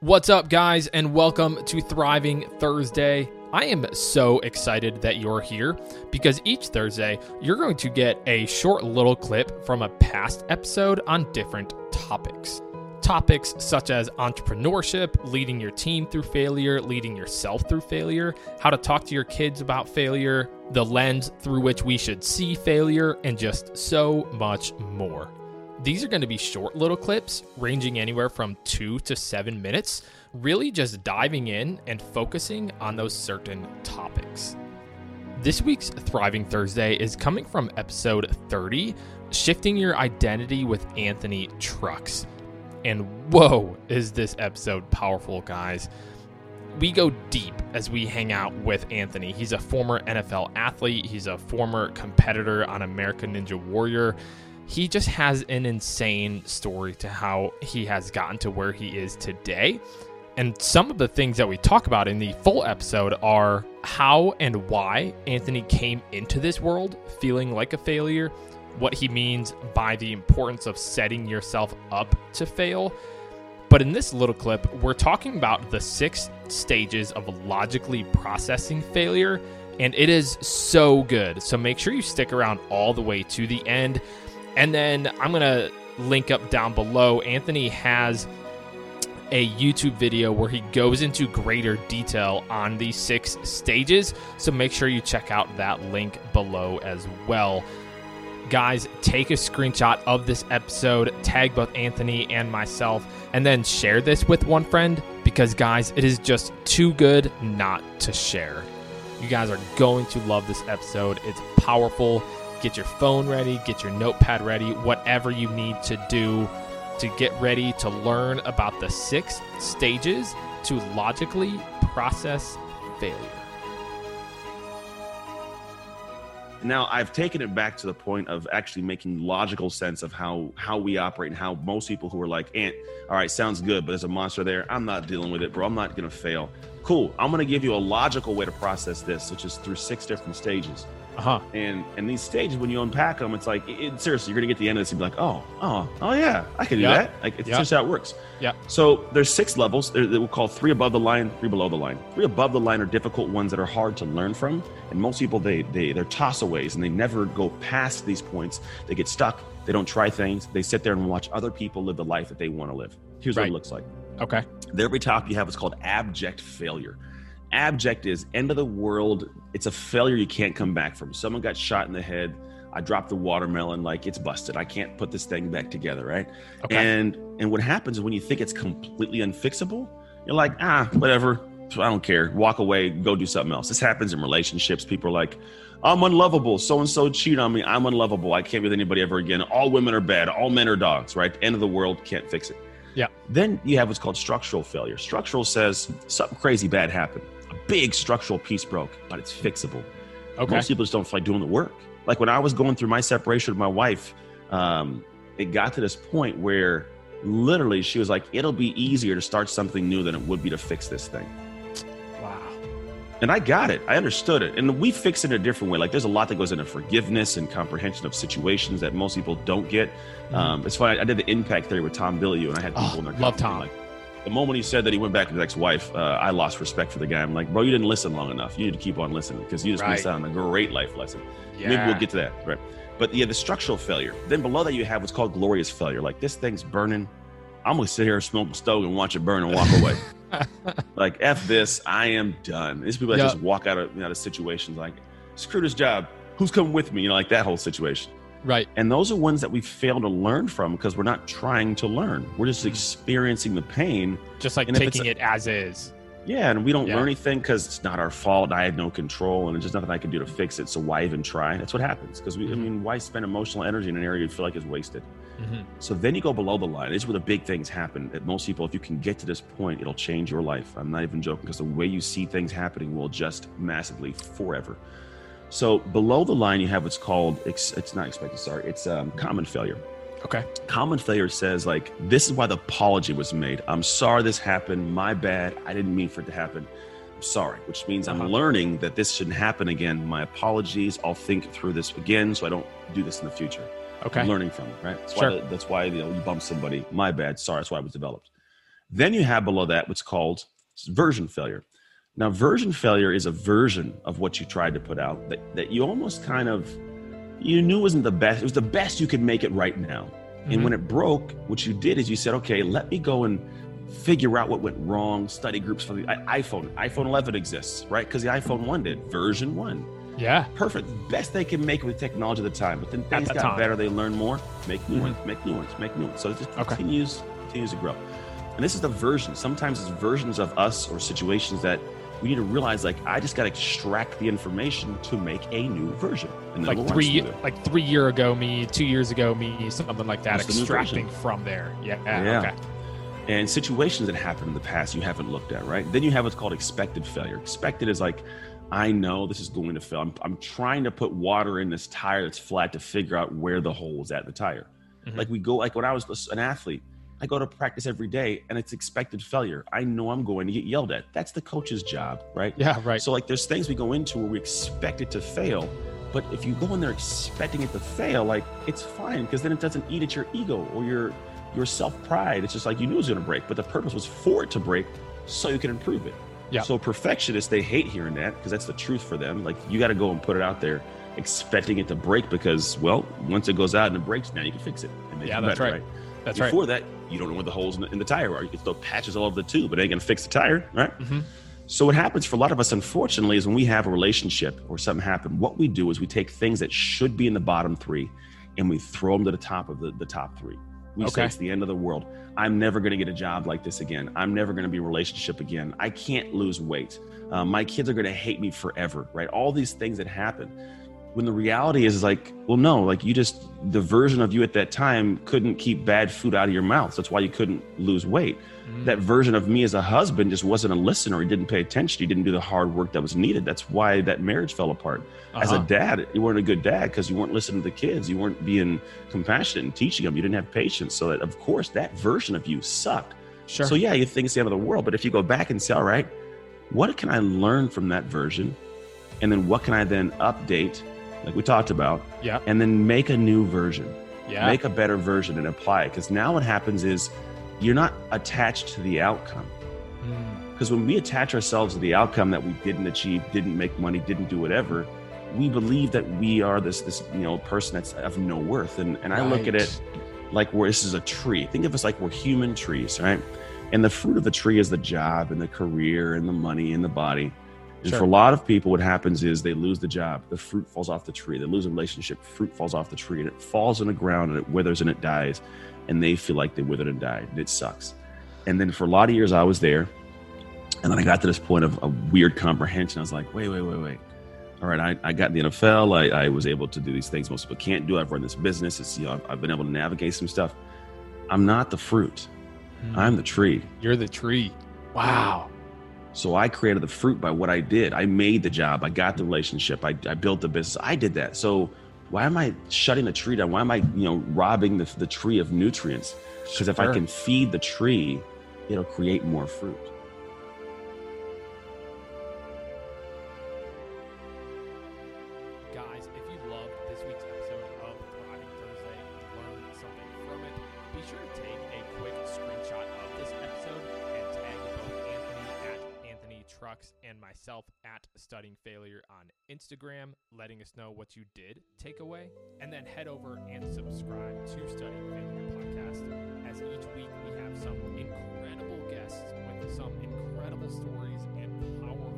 What's up, guys, and welcome to Thriving Thursday. I am so excited that you're here because each Thursday you're going to get a short little clip from a past episode on different topics. Topics such as entrepreneurship, leading your team through failure, leading yourself through failure, how to talk to your kids about failure, the lens through which we should see failure, and just so much more. These are going to be short little clips ranging anywhere from two to seven minutes, really just diving in and focusing on those certain topics. This week's Thriving Thursday is coming from episode 30 Shifting Your Identity with Anthony Trucks. And whoa, is this episode powerful, guys! We go deep as we hang out with Anthony. He's a former NFL athlete, he's a former competitor on American Ninja Warrior he just has an insane story to how he has gotten to where he is today. And some of the things that we talk about in the full episode are how and why Anthony came into this world feeling like a failure, what he means by the importance of setting yourself up to fail. But in this little clip, we're talking about the six stages of logically processing failure, and it is so good. So make sure you stick around all the way to the end. And then I'm going to link up down below. Anthony has a YouTube video where he goes into greater detail on these six stages. So make sure you check out that link below as well. Guys, take a screenshot of this episode, tag both Anthony and myself, and then share this with one friend because, guys, it is just too good not to share. You guys are going to love this episode. It's powerful get your phone ready, get your notepad ready, whatever you need to do to get ready to learn about the six stages to logically process failure. Now I've taken it back to the point of actually making logical sense of how how we operate and how most people who are like, "Ant, all right, sounds good, but there's a monster there. I'm not dealing with it, bro. I'm not gonna fail." Cool. I'm gonna give you a logical way to process this, which is through six different stages. Uh-huh. And and these stages, when you unpack them, it's like it, seriously, you're gonna get to the end of this and be like, oh, oh, oh yeah, I can do Yeah. that. Like it's Yeah. just how it works. Yeah. So there's six levels. They're, they we'll call three above the line, three below the line. Three above the line are difficult ones that are hard to learn from, and most people they they they're tossaways and they never go past these points. They get stuck. They don't try things. They sit there and watch other people live the life that they want to live. Here's what it looks like. Okay. The very top you have what's called abject failure. Abject is end of the world. It's a failure you can't come back from. Someone got shot in the head. I dropped the watermelon, like it's busted. I can't put this thing back together, right? Okay. And and what happens is when you think it's completely unfixable, you're like, ah, whatever. I don't care. Walk away, go do something else. This happens in relationships. People are like, I'm unlovable. So and so cheat on me. I'm unlovable. I can't be with anybody ever again. All women are bad. All men are dogs, right? End of the world. Can't fix it. Yeah. Then you have what's called structural failure. Structural says something crazy bad happened. A big structural piece broke, but it's fixable. Okay. Most people just don't feel like doing the work. Like when I was going through my separation with my wife, um, it got to this point where literally she was like, it'll be easier to start something new than it would be to fix this thing. Wow. And I got it. I understood it. And we fix it in a different way. Like there's a lot that goes into forgiveness and comprehension of situations that most people don't get. Um, it's funny. I did the impact theory with Tom Bilyeu, and I had people Oh, in their love Tom. Like, the moment he said that he went back to his ex-wife, uh, I lost respect for the guy. I'm like, bro, you didn't listen long enough. You need to keep on listening because you just Right. missed out on a great life lesson. Yeah. Maybe we'll get to that. Right. But yeah, the structural failure. Then below that, you have what's called glorious failure. Like this thing's burning. I'm gonna sit here, smoke a stove, and watch it burn and walk away. like f this, I am done. These people that Yeah. just walk out of, you out of situations like, screw this job. Who's coming with me? You know, like that whole situation. Right. And those are ones that we fail to learn from because we're not trying to learn. We're just experiencing the pain. Just like And taking it as is. Yeah, and we don't Yeah. learn anything because it's not our fault. I had no control, and there's just nothing I can do to fix it. So why even try? That's what happens. Because we, I mean, why spend emotional energy in an area you feel like is wasted? Mhm. So then you go below the line. This is where the big things happen. That most people, if you can get to this point, it'll change your life. I'm not even joking because the way you see things happening will adjust massively forever. So below the line, you have what's called it's not expected. Sorry, it's um, common failure. Okay. Common failure says like this is why the apology was made. I'm sorry this happened. My bad. I didn't mean for it to happen. I'm sorry, which means Uh-huh. I'm learning that this shouldn't happen again. My apologies. I'll think through this again so I don't do this in the future Okay. I'm learning from it, right? That's Sure. why that's why you know you bump somebody. My bad. Sorry, that's why it was developed. Then you have below that what's called version failure. Now, version failure is a version of what you tried to put out that, that you almost kind of you knew wasn't the best. It was the best you could make it right now. Mm-hmm. And when it broke, what you did is you said, okay, let me go and figure out what went wrong, study groups for the iPhone. iPhone 11 exists, right? Because the iPhone 1 did, version 1. Yeah. Perfect. Best they can make with technology at the time. But then things got time. better, they learn more, make new mm-hmm. ones, make new ones, make new ones. So it just continues, okay. continues to grow. And this is the version. Sometimes it's versions of us or situations that we need to realize like I just got to extract the information to make a new version. And like three, like three year ago me, two years ago me, something like that. Extracting from there. Yeah. Yeah. Okay. And situations that happened in the past you haven't looked at, right? Then you have what's called expected failure. Expected is like, I know this is going to fail. I'm, I'm trying to put water in this tire that's flat to figure out where the hole is at the tire. Mm-hmm. Like we go, like when I was an athlete, I go to practice every day and it's expected failure. I know I'm going to get yelled at. That's the coach's job, right? Yeah, right. So, like, there's things we go into where we expect it to fail. But if you go in there expecting it to fail, like, it's fine because then it doesn't eat at your ego or your your self pride. It's just like you knew it was going to break, but the purpose was for it to break so you can improve it. Yeah. So, perfectionists, they hate hearing that because that's the truth for them. Like, you got to go and put it out there expecting it to break because, well, once it goes out and it breaks, now you can fix it. yeah, that's better, right. right. That's Before right. that, you don't know where the holes in the, in the, tire are. You can throw patches all over the tube, but it ain't gonna fix the tire, right? Mm-hmm. So what happens for a lot of us, unfortunately, is when we have a relationship or something happen, what we do is we take things that should be in the bottom three and we throw them to the top of the, the top three. We okay. say it's the end of the world. I'm never going to get a job like this again. I'm never going to be in a relationship again. I can't lose weight. Um, my kids are going to hate me forever, right? All these things that happen when the reality is, like well no like you just the version of you at that time couldn't keep bad food out of your mouth. That's why you couldn't lose weight. Mm. that version of me as a husband just wasn't a listener he didn't pay attention he didn't do the hard work that was needed. That's why that marriage fell apart. Uh-huh. as a uh-huh. dad you weren't a good dad because you weren't listening to the kids. You weren't being compassionate and teaching them you didn't have patience. So that of course that version of you sucked. Sure. So yeah you think it's the end of the world. But if you go back and say all right what can i learn from that version? And then what can i then update like we talked about. Yeah. And then make a new version. Yeah. Make a better version and apply it. Because now what happens is you're not attached to the outcome. Because hmm. mm. when we attach ourselves to the outcome that we didn't achieve, didn't make money, didn't do whatever, we believe that we are this this you know person that's of no worth. And and I look at it like where this is a tree. Think of us like we're human trees, right? And the fruit of the tree is the job and the career and the money and the body. And sure. for a lot of people, what happens is they lose the job, the fruit falls off the tree, they lose a relationship, fruit falls off the tree, and it falls on the ground and it withers and it dies, and they feel like they withered and died, and it sucks. And then for a lot of years, I was there, and then I got to this point of a weird comprehension. I was like, wait, wait, wait, wait. All right, I, I got in the NFL. I, I was able to do these things most people can't do. I've run this business. It's, you know, I've, I've been able to navigate some stuff. I'm not the fruit. Mm. I'm the tree. You're the tree. Wow. So I created the fruit by what I did. I made the job. I got the relationship. I, I built the business. I did that. So why am I shutting the tree down? Why am I, you know, robbing the, the tree of nutrients? Because sure. if I can feed the tree, it'll create more fruit. Trucks, and myself at Studying Failure on Instagram, letting us know what you did take away. And then head over and subscribe to Studying Failure Podcast, as each week we have some incredible guests with some incredible stories and powerful